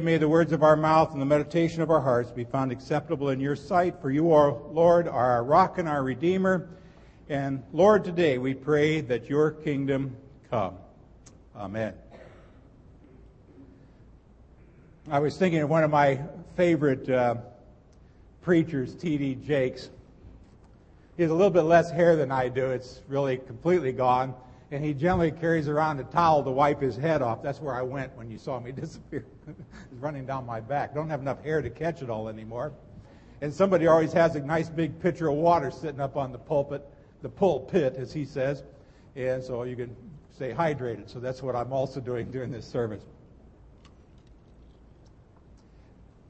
May the words of our mouth and the meditation of our hearts be found acceptable in your sight, for you are, Lord, our rock and our redeemer. And Lord, today we pray that your kingdom come. Amen. I was thinking of one of my favorite uh, preachers, T.D. Jakes. He has a little bit less hair than I do. It's really completely gone. And he generally carries around a towel to wipe his head off. That's where I went when you saw me disappear. it's running down my back. Don't have enough hair to catch it all anymore. And somebody always has a nice big pitcher of water sitting up on the pulpit, the pulpit, as he says. And so you can stay hydrated. So that's what I'm also doing during this service.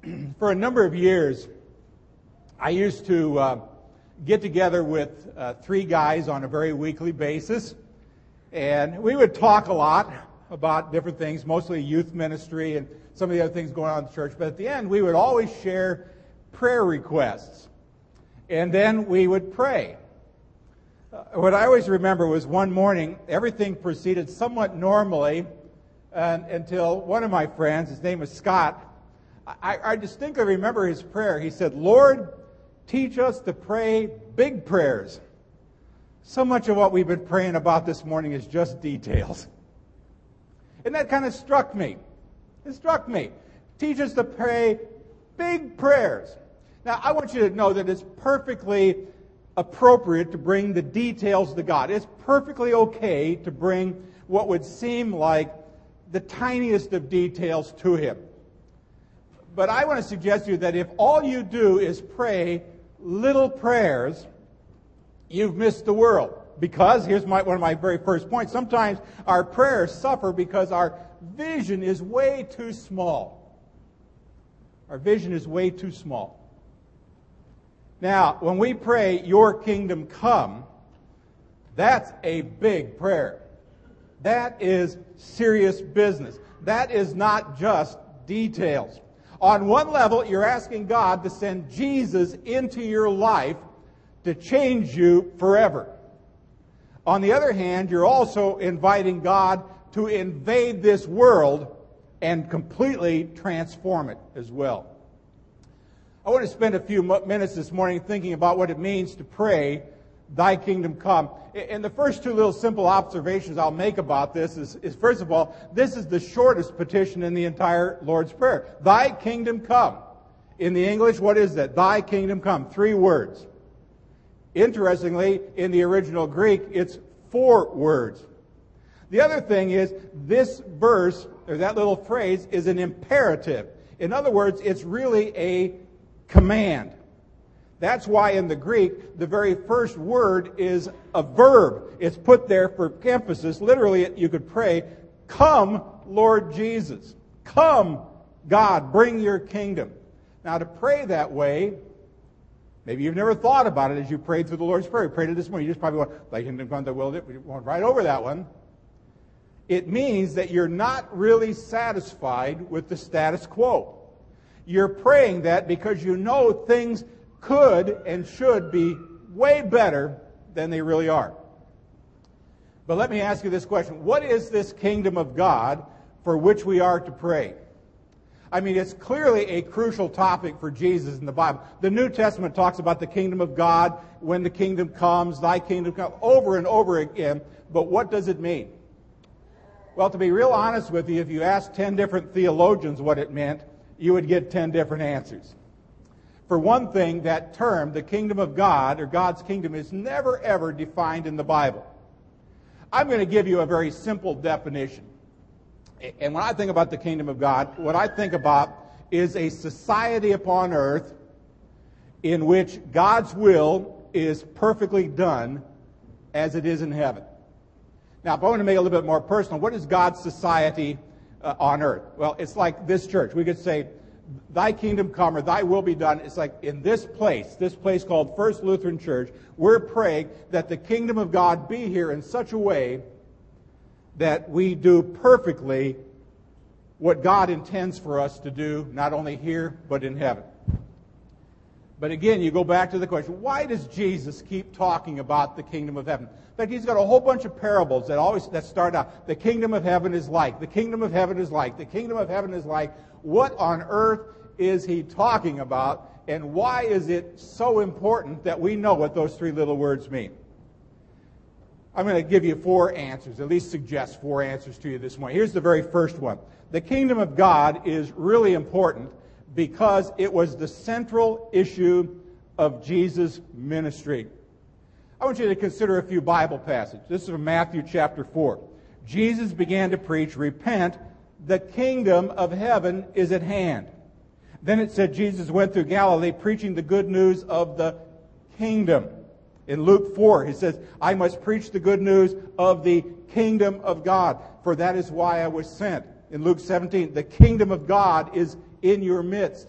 For a number of years, I used to uh, get together with uh, three guys on a very weekly basis and we would talk a lot about different things, mostly youth ministry and some of the other things going on in the church. But at the end, we would always share prayer requests. And then we would pray. Uh, what I always remember was one morning, everything proceeded somewhat normally until one of my friends, his name was Scott, I, I distinctly remember his prayer. He said, Lord, teach us to pray big prayers. So much of what we've been praying about this morning is just details. And that kind of struck me. It struck me. Teach us to pray big prayers. Now, I want you to know that it's perfectly appropriate to bring the details to God. It's perfectly okay to bring what would seem like the tiniest of details to Him. But I want to suggest to you that if all you do is pray little prayers, you've missed the world. Because, here's my, one of my very first points, sometimes our prayers suffer because our vision is way too small. Our vision is way too small. Now, when we pray, Your kingdom come, that's a big prayer. That is serious business. That is not just details. On one level, you're asking God to send Jesus into your life to change you forever. On the other hand, you're also inviting God to invade this world and completely transform it as well. I want to spend a few minutes this morning thinking about what it means to pray, Thy kingdom come. And the first two little simple observations I'll make about this is, is, first of all, this is the shortest petition in the entire Lord's Prayer. Thy kingdom come. In the English, what is that? Thy kingdom come. Three words. Interestingly, in the original Greek, it's four words. The other thing is, this verse, or that little phrase, is an imperative. In other words, it's really a command. That's why in the Greek, the very first word is a verb. It's put there for emphasis. Literally, you could pray, Come, Lord Jesus. Come, God, bring your kingdom. Now, to pray that way Maybe you've never thought about it as you prayed through the Lord's Prayer. You prayed it this morning. You just probably went, "Thy kingdom come, thy will." We went right over that one. It means that you're not really satisfied with the status quo. You're praying that because you know things could and should be way better than they really are. But let me ask you this question. What is this kingdom of God for which we are to pray? I mean, it's clearly a crucial topic for Jesus in the Bible. The New Testament talks about the kingdom of God, when the kingdom comes, thy kingdom comes, over and over again. But what does it mean? Well, to be real honest with you, if you asked 10 different theologians what it meant, you would get 10 different answers. For one thing, that term, the kingdom of God, or God's kingdom, is never ever defined in the Bible. I'm going to give you a very simple definition. And when I think about the kingdom of God, what I think about is a society upon earth in which God's will is perfectly done as it is in heaven. Now, if I want to make it a little bit more personal, what is God's society uh, on earth? Well, it's like this church. We could say, Thy kingdom come or Thy will be done. It's like in this place, this place called First Lutheran Church, we're praying that the kingdom of God be here in such a way that we do perfectly what God intends for us to do, not only here, but in heaven. But again, you go back to the question, why does Jesus keep talking about the kingdom of heaven? In fact, he's got a whole bunch of parables that always that start out, the kingdom of heaven is like, the kingdom of heaven is like, the kingdom of heaven is like. What on earth is he talking about? And why is it so important that we know what those three little words mean? I'm going to give you four answers, at least suggest four answers to you this morning. Here's the very first one. The kingdom of God is really important because it was the central issue of Jesus' ministry. I want you to consider a few Bible passages. This is from Matthew chapter 4. Jesus began to preach, Repent, the kingdom of heaven is at hand. Then it said Jesus went through Galilee preaching the good news of the kingdom. In Luke 4, he says, I must preach the good news of the kingdom of God, for that is why I was sent. In Luke 17, the kingdom of God is in your midst.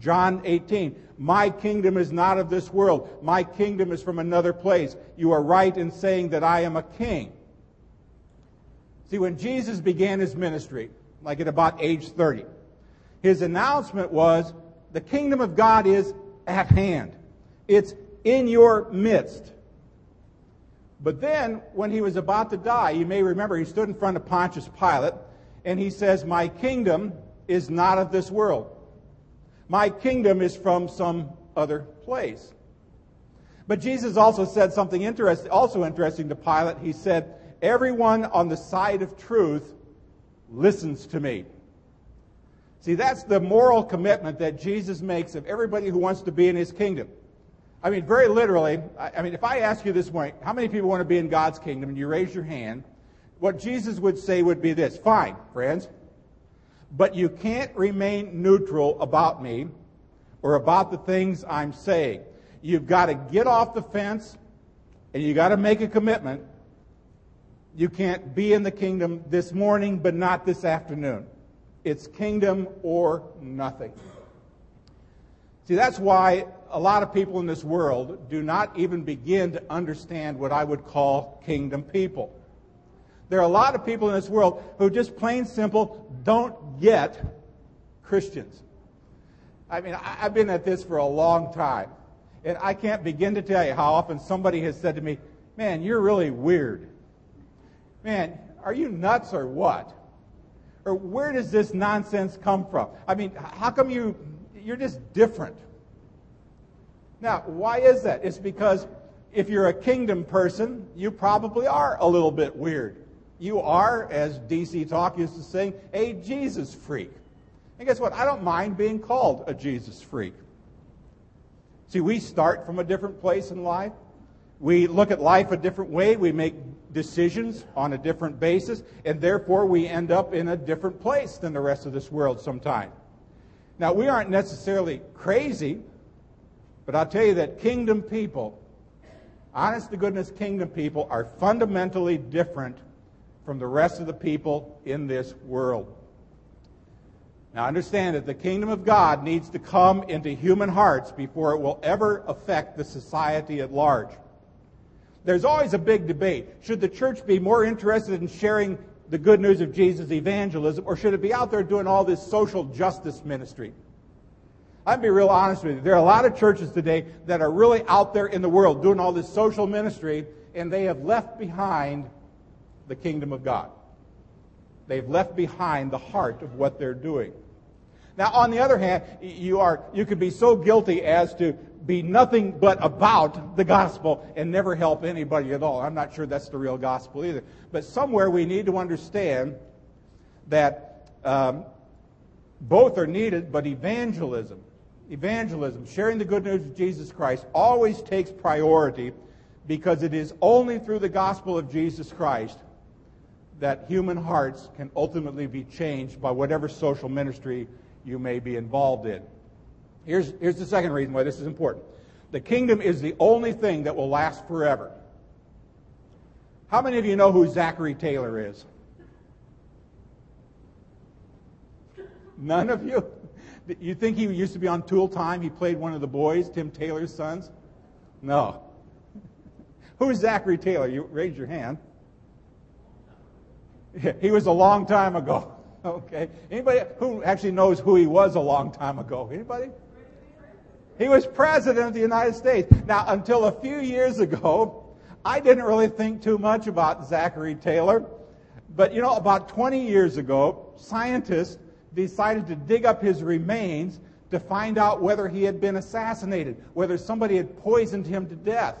John 18, my kingdom is not of this world. My kingdom is from another place. You are right in saying that I am a king. See, when Jesus began his ministry, like at about age 30, his announcement was, the kingdom of God is at hand. It's in your midst. But then, when he was about to die, you may remember he stood in front of Pontius Pilate and he says, My kingdom is not of this world. My kingdom is from some other place. But Jesus also said something interesting, also interesting to Pilate. He said, Everyone on the side of truth listens to me. See, that's the moral commitment that Jesus makes of everybody who wants to be in his kingdom. I mean, very literally, I mean, if I ask you this morning, how many people want to be in God's kingdom, and you raise your hand, what Jesus would say would be this Fine, friends, but you can't remain neutral about me or about the things I'm saying. You've got to get off the fence and you've got to make a commitment. You can't be in the kingdom this morning, but not this afternoon. It's kingdom or nothing. See, that's why a lot of people in this world do not even begin to understand what I would call kingdom people. There are a lot of people in this world who just plain simple don't get Christians. I mean, I've been at this for a long time, and I can't begin to tell you how often somebody has said to me, Man, you're really weird. Man, are you nuts or what? Or where does this nonsense come from? I mean, how come you, you're just different? Now, why is that? It's because if you're a kingdom person, you probably are a little bit weird. You are, as DC Talk used to sing, a Jesus freak. And guess what? I don't mind being called a Jesus freak. See, we start from a different place in life. We look at life a different way. We make decisions on a different basis. And therefore, we end up in a different place than the rest of this world sometimes. Now, we aren't necessarily crazy, but I'll tell you that kingdom people, honest to goodness kingdom people, are fundamentally different from the rest of the people in this world. Now understand that the kingdom of God needs to come into human hearts before it will ever affect the society at large. There's always a big debate. Should the church be more interested in sharing the good news of Jesus evangelism, or should it be out there doing all this social justice ministry? I'd be real honest with you. There are a lot of churches today that are really out there in the world doing all this social ministry, and they have left behind the kingdom of God. They've left behind the heart of what they're doing. Now, on the other hand, you are you could be so guilty as to be nothing but about the gospel and never help anybody at all. I'm not sure that's the real gospel either. But somewhere we need to understand that um, both are needed, but evangelism, evangelism, sharing the good news of Jesus Christ, always takes priority because it is only through the gospel of Jesus Christ that human hearts can ultimately be changed by whatever social ministry you may be involved in. Here's, here's the second reason why this is important the kingdom is the only thing that will last forever. How many of you know who Zachary Taylor is? None of you? You think he used to be on Tool Time? He played one of the boys, Tim Taylor's sons? No. Who is Zachary Taylor? You raise your hand. He was a long time ago. Okay. Anybody who actually knows who he was a long time ago? Anybody? He was president of the United States. Now, until a few years ago, I didn't really think too much about Zachary Taylor. But you know, about 20 years ago, scientists decided to dig up his remains to find out whether he had been assassinated, whether somebody had poisoned him to death.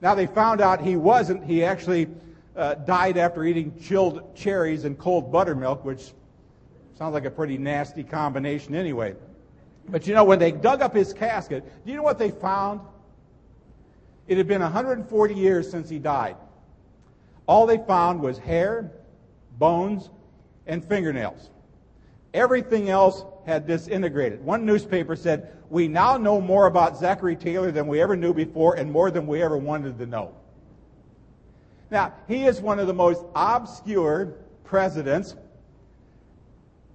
Now they found out he wasn't. He actually uh, died after eating chilled cherries and cold buttermilk, which sounds like a pretty nasty combination anyway. But you know, when they dug up his casket, do you know what they found? It had been 140 years since he died. All they found was hair, bones, and fingernails. Everything else had disintegrated. One newspaper said, We now know more about Zachary Taylor than we ever knew before and more than we ever wanted to know. Now, he is one of the most obscure presidents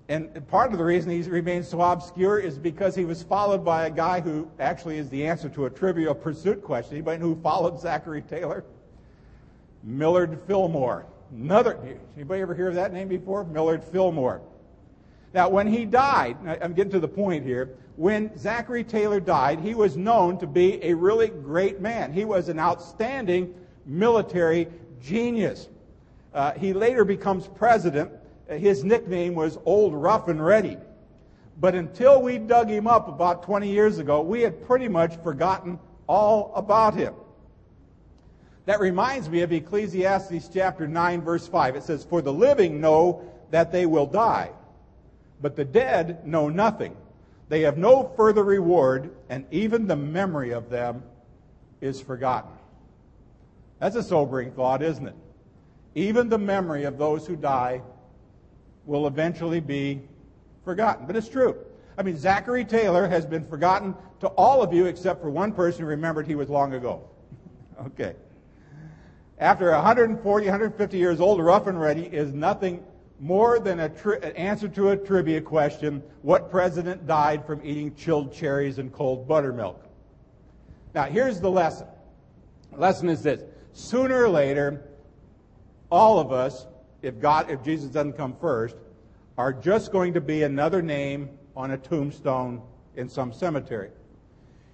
and part of the reason he remains so obscure is because he was followed by a guy who actually is the answer to a trivial pursuit question. Anybody who followed Zachary Taylor? Millard Fillmore. Another, anybody ever hear of that name before? Millard Fillmore. Now, when he died, I'm getting to the point here. When Zachary Taylor died, he was known to be a really great man. He was an outstanding military genius. Uh, he later becomes president his nickname was Old Rough and Ready. But until we dug him up about 20 years ago, we had pretty much forgotten all about him. That reminds me of Ecclesiastes chapter 9 verse 5. It says, For the living know that they will die, but the dead know nothing. They have no further reward, and even the memory of them is forgotten. That's a sobering thought, isn't it? Even the memory of those who die will eventually be forgotten. But it's true. I mean, Zachary Taylor has been forgotten to all of you except for one person who remembered he was long ago. okay. After 140, 150 years old, rough and ready is nothing more than tri- an answer to a trivia question what president died from eating chilled cherries and cold buttermilk? Now, here's the lesson. The lesson is this sooner or later, all of us if God, if Jesus doesn't come first, are just going to be another name on a tombstone in some cemetery.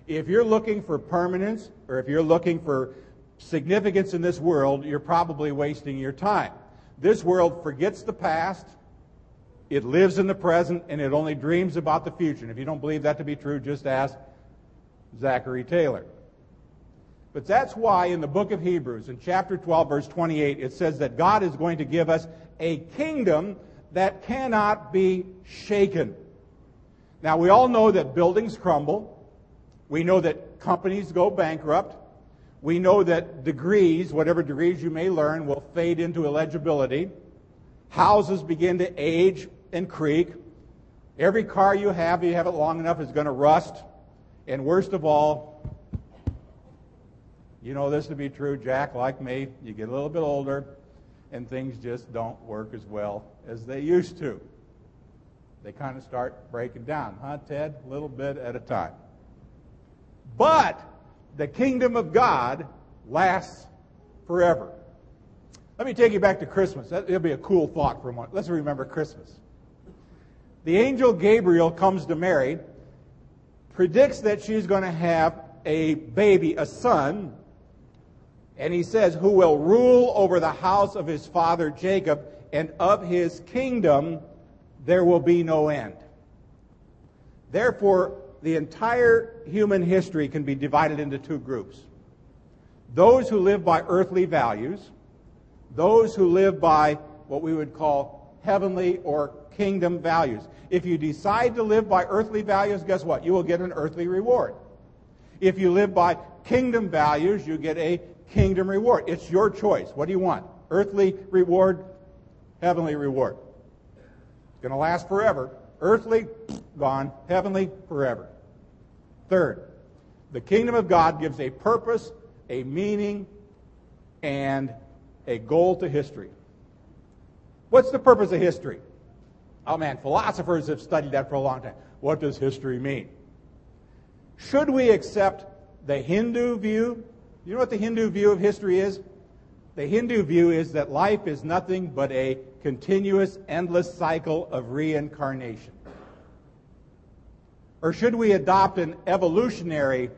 If you're looking for permanence, or if you're looking for significance in this world, you're probably wasting your time. This world forgets the past, it lives in the present, and it only dreams about the future. And if you don't believe that to be true, just ask Zachary Taylor. But that's why in the book of Hebrews, in chapter 12, verse 28, it says that God is going to give us a kingdom that cannot be shaken. Now, we all know that buildings crumble. We know that companies go bankrupt. We know that degrees, whatever degrees you may learn, will fade into illegibility. Houses begin to age and creak. Every car you have, if you have it long enough, is going to rust. And worst of all, you know this to be true, Jack, like me. You get a little bit older, and things just don't work as well as they used to. They kind of start breaking down, huh, Ted? A little bit at a time. But the kingdom of God lasts forever. Let me take you back to Christmas. It'll be a cool thought for a moment. Let's remember Christmas. The angel Gabriel comes to Mary, predicts that she's going to have a baby, a son, and he says, Who will rule over the house of his father Jacob, and of his kingdom there will be no end. Therefore, the entire human history can be divided into two groups those who live by earthly values, those who live by what we would call heavenly or kingdom values. If you decide to live by earthly values, guess what? You will get an earthly reward. If you live by kingdom values, you get a kingdom reward. It's your choice. What do you want? Earthly reward, heavenly reward. It's going to last forever. Earthly, gone. Heavenly, forever. Third, the kingdom of God gives a purpose, a meaning, and a goal to history. What's the purpose of history? Oh man, philosophers have studied that for a long time. What does history mean? Should we accept the Hindu view you know what the Hindu view of history is? The Hindu view is that life is nothing but a continuous, endless cycle of reincarnation. Or should we adopt an evolutionary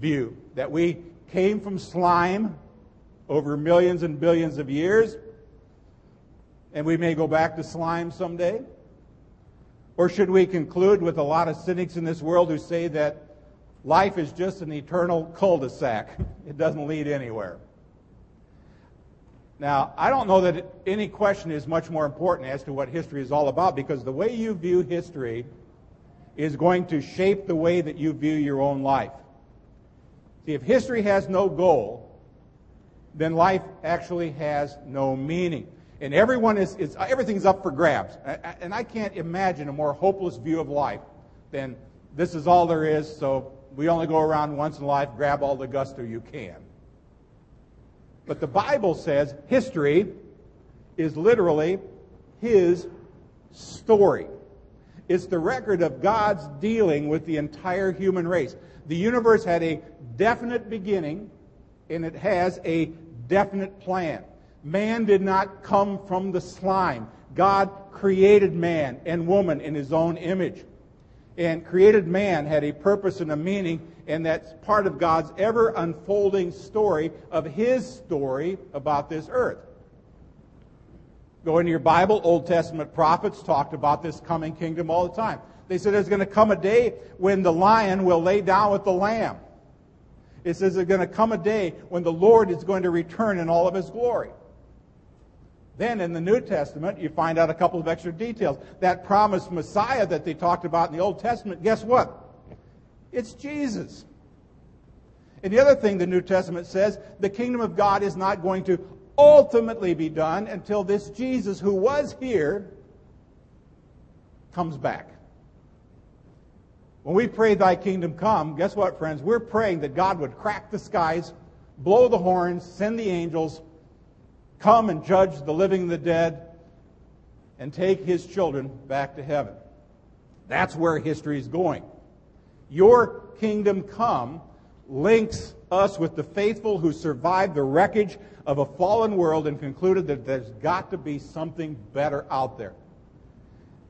view that we came from slime over millions and billions of years and we may go back to slime someday? Or should we conclude with a lot of cynics in this world who say that life is just an eternal cul de sac? It doesn't lead anywhere. Now, I don't know that any question is much more important as to what history is all about because the way you view history is going to shape the way that you view your own life. See, if history has no goal, then life actually has no meaning. And everyone is, is everything's up for grabs. And I can't imagine a more hopeless view of life than this is all there is, so we only go around once in life, grab all the gusto you can. But the Bible says history is literally his story. It's the record of God's dealing with the entire human race. The universe had a definite beginning and it has a definite plan. Man did not come from the slime. God created man and woman in his own image. And created man had a purpose and a meaning, and that's part of God's ever unfolding story of his story about this earth. Go into your Bible, Old Testament prophets talked about this coming kingdom all the time. They said there's going to come a day when the lion will lay down with the lamb. It says there's going to come a day when the Lord is going to return in all of his glory. Then in the New Testament, you find out a couple of extra details. That promised Messiah that they talked about in the Old Testament, guess what? It's Jesus. And the other thing the New Testament says, the kingdom of God is not going to ultimately be done until this Jesus who was here comes back. When we pray, Thy kingdom come, guess what, friends? We're praying that God would crack the skies, blow the horns, send the angels, come and judge the living and the dead, and take his children back to heaven. That's where history is going. Your kingdom come links us with the faithful who survived the wreckage of a fallen world and concluded that there's got to be something better out there.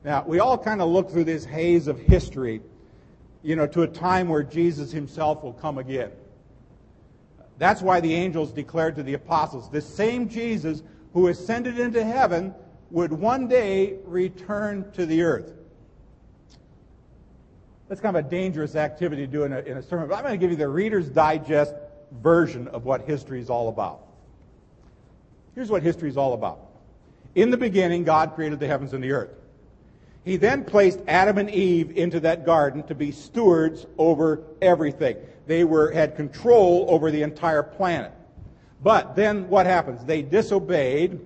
Now, we all kind of look through this haze of history, you know, to a time where Jesus himself will come again. That's why the angels declared to the apostles this same Jesus who ascended into heaven would one day return to the earth. That's kind of a dangerous activity to do in a, in a sermon, but I'm going to give you the Reader's Digest version of what history is all about. Here's what history is all about. In the beginning, God created the heavens and the earth. He then placed Adam and Eve into that garden to be stewards over everything. They were, had control over the entire planet. But then what happens? They disobeyed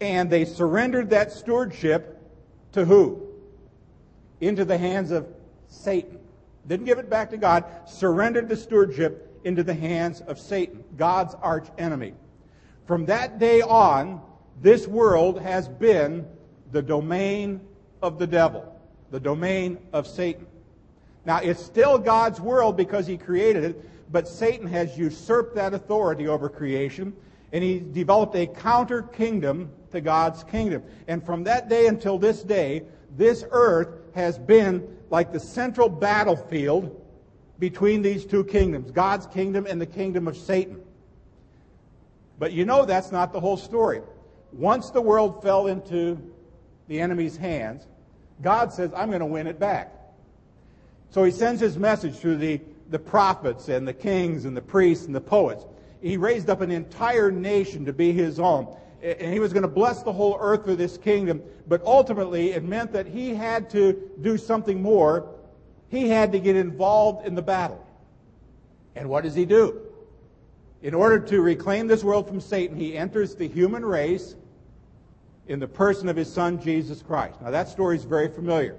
and they surrendered that stewardship to who? Into the hands of Satan. Didn't give it back to God, surrendered the stewardship into the hands of Satan, God's arch enemy. From that day on, this world has been the domain of the devil, the domain of Satan. Now, it's still God's world because he created it, but Satan has usurped that authority over creation, and he developed a counter kingdom to God's kingdom. And from that day until this day, this earth has been like the central battlefield between these two kingdoms, God's kingdom and the kingdom of Satan. But you know that's not the whole story. Once the world fell into the enemy's hands, God says, I'm going to win it back. So he sends his message through the, the prophets and the kings and the priests and the poets. He raised up an entire nation to be his own. And he was going to bless the whole earth with this kingdom. But ultimately, it meant that he had to do something more. He had to get involved in the battle. And what does he do? In order to reclaim this world from Satan, he enters the human race in the person of his son, Jesus Christ. Now, that story is very familiar.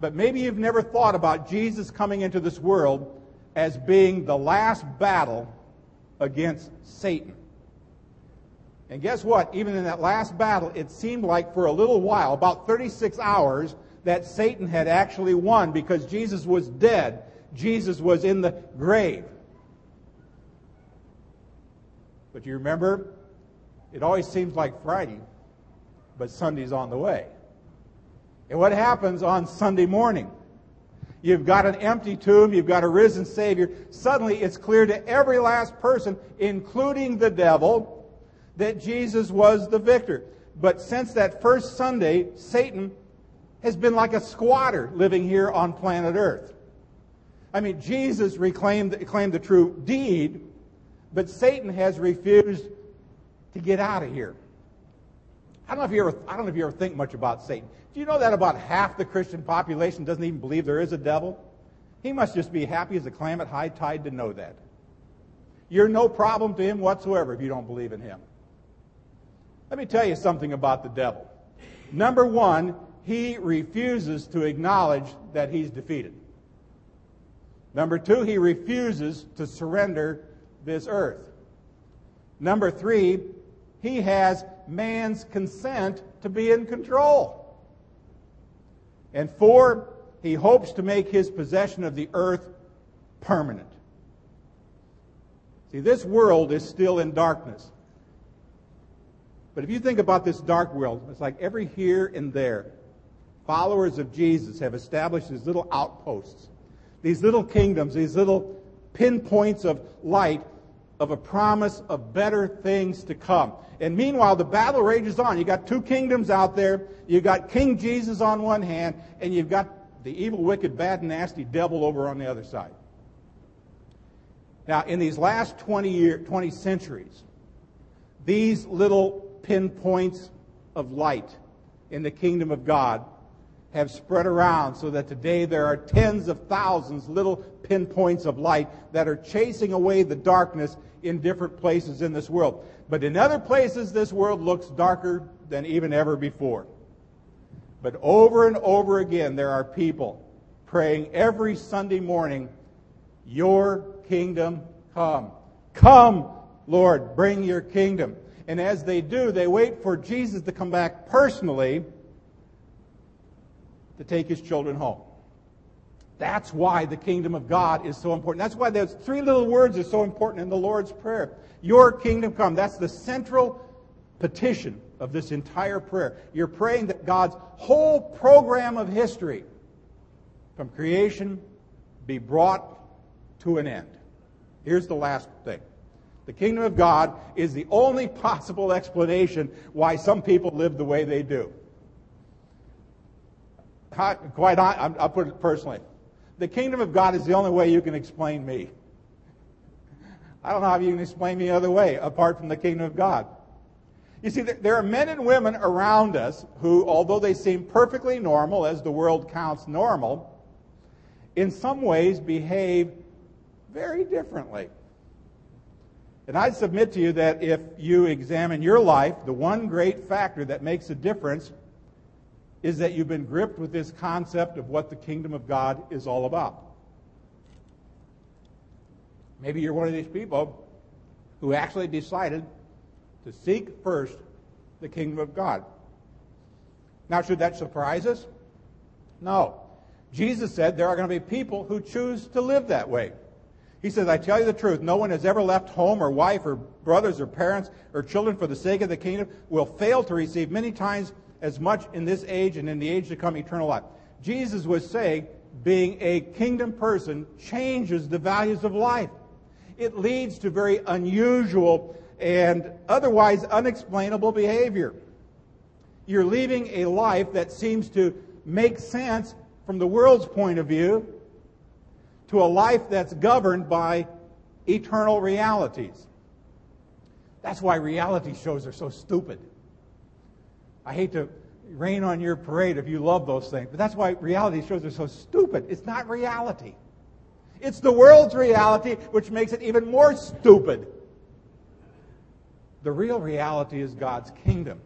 But maybe you've never thought about Jesus coming into this world as being the last battle against Satan. And guess what? Even in that last battle, it seemed like for a little while, about 36 hours, that Satan had actually won because Jesus was dead. Jesus was in the grave. But you remember, it always seems like Friday, but Sunday's on the way. And what happens on Sunday morning? You've got an empty tomb. You've got a risen Savior. Suddenly it's clear to every last person, including the devil, that Jesus was the victor. But since that first Sunday, Satan has been like a squatter living here on planet Earth. I mean, Jesus reclaimed claimed the true deed, but Satan has refused to get out of here. I don't know if you ever, I don't know if you ever think much about Satan. Do you know that about half the Christian population doesn't even believe there is a devil? He must just be happy as a clam at high tide to know that. You're no problem to him whatsoever if you don't believe in him. Let me tell you something about the devil. Number one, he refuses to acknowledge that he's defeated. Number two, he refuses to surrender this earth. Number three, he has man's consent to be in control. And four, he hopes to make his possession of the earth permanent. See, this world is still in darkness. But if you think about this dark world, it's like every here and there, followers of Jesus have established these little outposts, these little kingdoms, these little pinpoints of light of a promise of better things to come. And meanwhile, the battle rages on. You got two kingdoms out there. You got King Jesus on one hand, and you've got the evil, wicked, bad, nasty devil over on the other side. Now, in these last 20 year, 20 centuries, these little pinpoints of light in the kingdom of God have spread around so that today there are tens of thousands little pinpoints of light that are chasing away the darkness in different places in this world. But in other places, this world looks darker than even ever before. But over and over again, there are people praying every Sunday morning, Your kingdom come. Come, Lord, bring your kingdom. And as they do, they wait for Jesus to come back personally to take his children home. That's why the kingdom of God is so important. That's why those three little words are so important in the Lord's Prayer. Your kingdom come. That's the central petition of this entire prayer. You're praying that God's whole program of history from creation be brought to an end. Here's the last thing. The kingdom of God is the only possible explanation why some people live the way they do. Quite, I'll put it personally the kingdom of God is the only way you can explain me. I don't know how you can explain me other way apart from the kingdom of God. You see, there are men and women around us who, although they seem perfectly normal, as the world counts normal, in some ways behave very differently. And I submit to you that if you examine your life, the one great factor that makes a difference is that you've been gripped with this concept of what the kingdom of God is all about. Maybe you're one of these people who actually decided to seek first the kingdom of God. Now, should that surprise us? No. Jesus said there are going to be people who choose to live that way. He says, I tell you the truth, no one has ever left home or wife or brothers or parents or children for the sake of the kingdom will fail to receive many times as much in this age and in the age to come eternal life. Jesus was saying being a kingdom person changes the values of life. It leads to very unusual and otherwise unexplainable behavior. You're leaving a life that seems to make sense from the world's point of view to a life that's governed by eternal realities. That's why reality shows are so stupid. I hate to rain on your parade if you love those things, but that's why reality shows are so stupid. It's not reality. It's the world's reality which makes it even more stupid. The real reality is God's kingdom.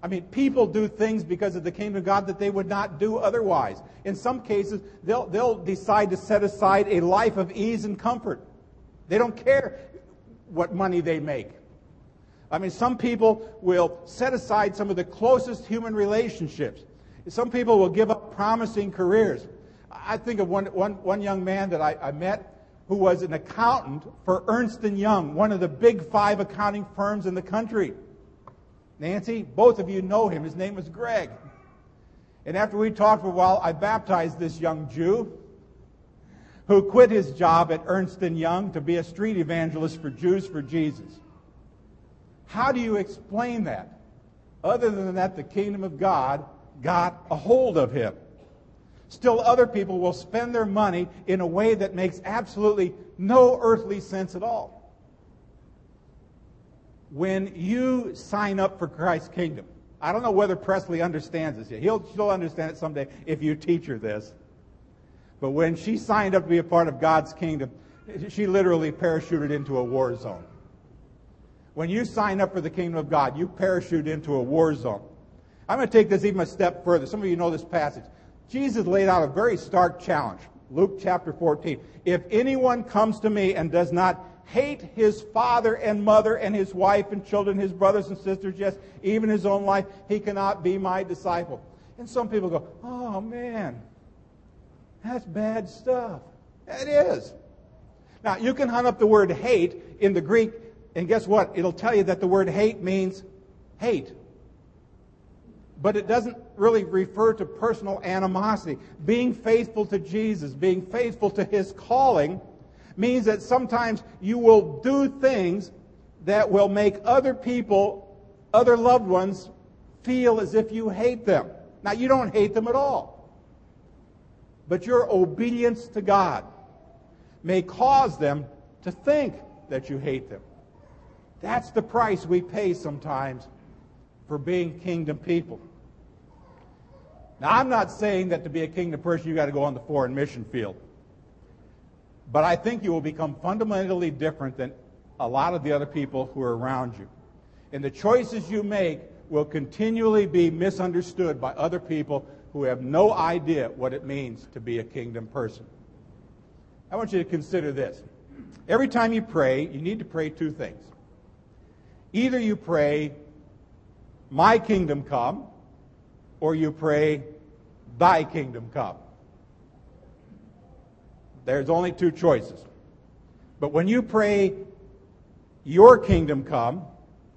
I mean, people do things because of the kingdom of God that they would not do otherwise. In some cases, they'll, they'll decide to set aside a life of ease and comfort. They don't care what money they make. I mean, some people will set aside some of the closest human relationships. Some people will give up promising careers. I think of one, one, one young man that I, I met who was an accountant for Ernst & Young, one of the big five accounting firms in the country. Nancy, both of you know him. His name was Greg. And after we talked for a while, I baptized this young Jew who quit his job at Ernst & Young to be a street evangelist for Jews for Jesus. How do you explain that? Other than that, the kingdom of God got a hold of him. Still, other people will spend their money in a way that makes absolutely no earthly sense at all. When you sign up for Christ's kingdom, I don't know whether Presley understands this yet. He'll, she'll understand it someday if you teach her this. But when she signed up to be a part of God's kingdom, she literally parachuted into a war zone. When you sign up for the kingdom of God, you parachute into a war zone. I'm going to take this even a step further. Some of you know this passage. Jesus laid out a very stark challenge. Luke chapter 14. If anyone comes to me and does not hate his father and mother and his wife and children, his brothers and sisters, yes, even his own life, he cannot be my disciple. And some people go, oh man, that's bad stuff. It is. Now, you can hunt up the word hate in the Greek, and guess what? It'll tell you that the word hate means hate but it doesn't really refer to personal animosity. Being faithful to Jesus, being faithful to his calling, means that sometimes you will do things that will make other people, other loved ones, feel as if you hate them. Now, you don't hate them at all. But your obedience to God may cause them to think that you hate them. That's the price we pay sometimes for being kingdom people. Now, I'm not saying that to be a kingdom person, you've got to go on the foreign mission field. But I think you will become fundamentally different than a lot of the other people who are around you. And the choices you make will continually be misunderstood by other people who have no idea what it means to be a kingdom person. I want you to consider this. Every time you pray, you need to pray two things. Either you pray, My kingdom come, or you pray, Thy kingdom come. There's only two choices. But when you pray, Your kingdom come,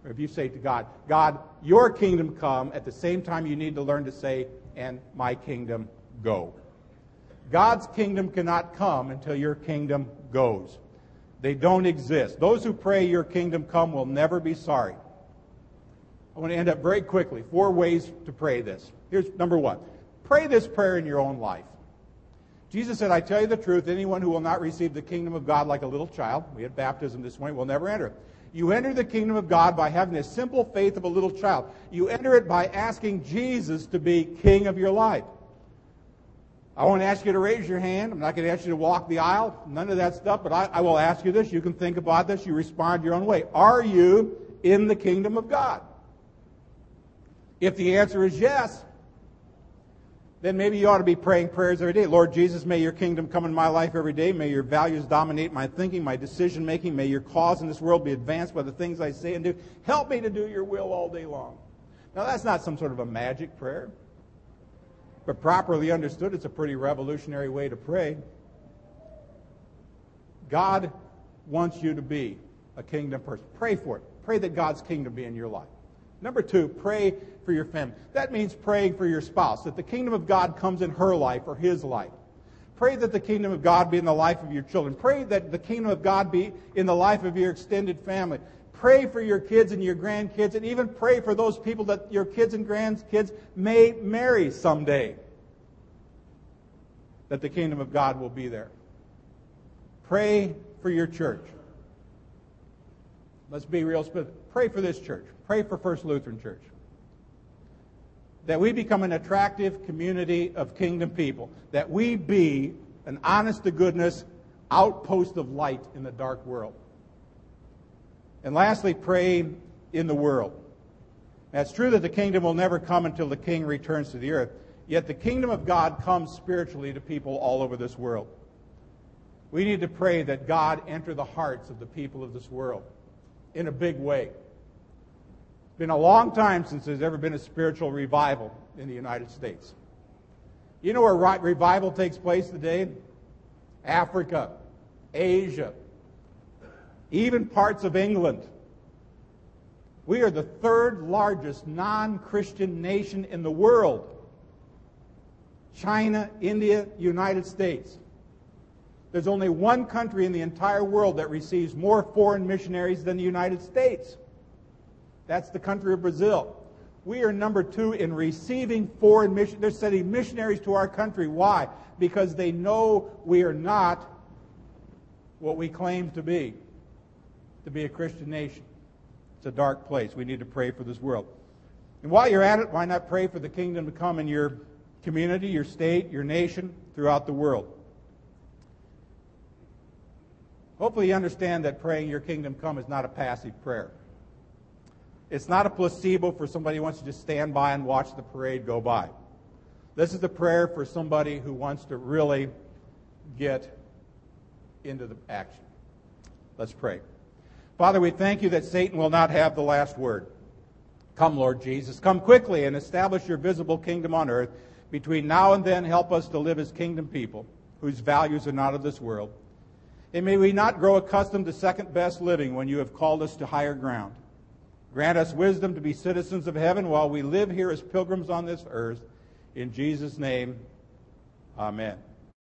or if you say to God, God, Your kingdom come, at the same time you need to learn to say, and my kingdom go. God's kingdom cannot come until your kingdom goes. They don't exist. Those who pray your kingdom come will never be sorry. I want to end up very quickly. Four ways to pray this. Here's number one pray this prayer in your own life. Jesus said, I tell you the truth, anyone who will not receive the kingdom of God like a little child, we had baptism this morning, will never enter. You enter the kingdom of God by having the simple faith of a little child. You enter it by asking Jesus to be king of your life. I won't ask you to raise your hand. I'm not going to ask you to walk the aisle. None of that stuff. But I, I will ask you this. You can think about this. You respond your own way. Are you in the kingdom of God? If the answer is yes, then maybe you ought to be praying prayers every day. Lord Jesus, may your kingdom come in my life every day. May your values dominate my thinking, my decision making. May your cause in this world be advanced by the things I say and do. Help me to do your will all day long. Now, that's not some sort of a magic prayer, but properly understood, it's a pretty revolutionary way to pray. God wants you to be a kingdom person. Pray for it. Pray that God's kingdom be in your life. Number two, pray for your family. That means praying for your spouse, that the kingdom of God comes in her life or his life. Pray that the kingdom of God be in the life of your children. Pray that the kingdom of God be in the life of your extended family. Pray for your kids and your grandkids, and even pray for those people that your kids and grandkids may marry someday. That the kingdom of God will be there. Pray for your church. Let's be real. Pray for this church. Pray for First Lutheran Church. That we become an attractive community of kingdom people. That we be an honest to goodness outpost of light in the dark world. And lastly, pray in the world. Now, it's true that the kingdom will never come until the king returns to the earth. Yet the kingdom of God comes spiritually to people all over this world. We need to pray that God enter the hearts of the people of this world in a big way It's been a long time since there's ever been a spiritual revival in the United States. You know where revival takes place today? Africa, Asia, even parts of England. We are the third largest non Christian nation in the world. China, India, United States. There's only one country in the entire world that receives more foreign missionaries than the United States. That's the country of Brazil. We are number two in receiving foreign missionaries. They're sending missionaries to our country. Why? Because they know we are not what we claim to be, to be a Christian nation. It's a dark place. We need to pray for this world. And while you're at it, why not pray for the kingdom to come in your community, your state, your nation, throughout the world? Hopefully, you understand that praying your kingdom come is not a passive prayer. It's not a placebo for somebody who wants to just stand by and watch the parade go by. This is a prayer for somebody who wants to really get into the action. Let's pray. Father, we thank you that Satan will not have the last word. Come, Lord Jesus. Come quickly and establish your visible kingdom on earth. Between now and then, help us to live as kingdom people whose values are not of this world. And may we not grow accustomed to second best living when you have called us to higher ground. Grant us wisdom to be citizens of heaven while we live here as pilgrims on this earth. In Jesus' name, amen.